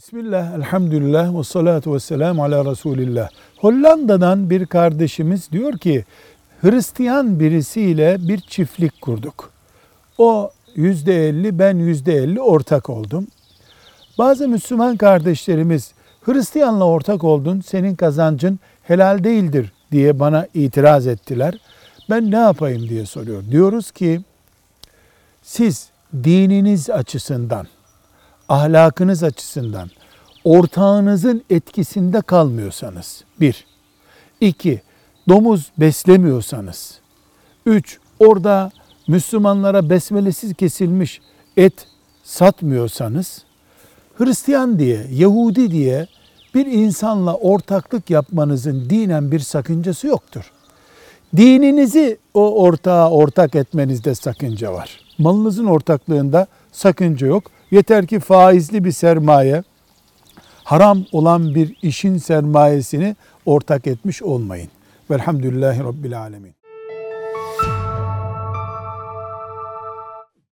Bismillah, elhamdülillah ve salatu ve selamu ala Resulillah. Hollanda'dan bir kardeşimiz diyor ki, Hristiyan birisiyle bir çiftlik kurduk. O yüzde elli, ben yüzde elli ortak oldum. Bazı Müslüman kardeşlerimiz, Hristiyanla ortak oldun, senin kazancın helal değildir diye bana itiraz ettiler. Ben ne yapayım diye soruyor. Diyoruz ki, siz dininiz açısından, ahlakınız açısından ortağınızın etkisinde kalmıyorsanız bir. iki Domuz beslemiyorsanız. Üç. Orada Müslümanlara besmelesiz kesilmiş et satmıyorsanız Hristiyan diye, Yahudi diye bir insanla ortaklık yapmanızın dinen bir sakıncası yoktur. Dininizi o ortağa ortak etmenizde sakınca var. Malınızın ortaklığında sakınca yok. Yeter ki faizli bir sermaye, haram olan bir işin sermayesini ortak etmiş olmayın. Velhamdülillahi Rabbil Alemin.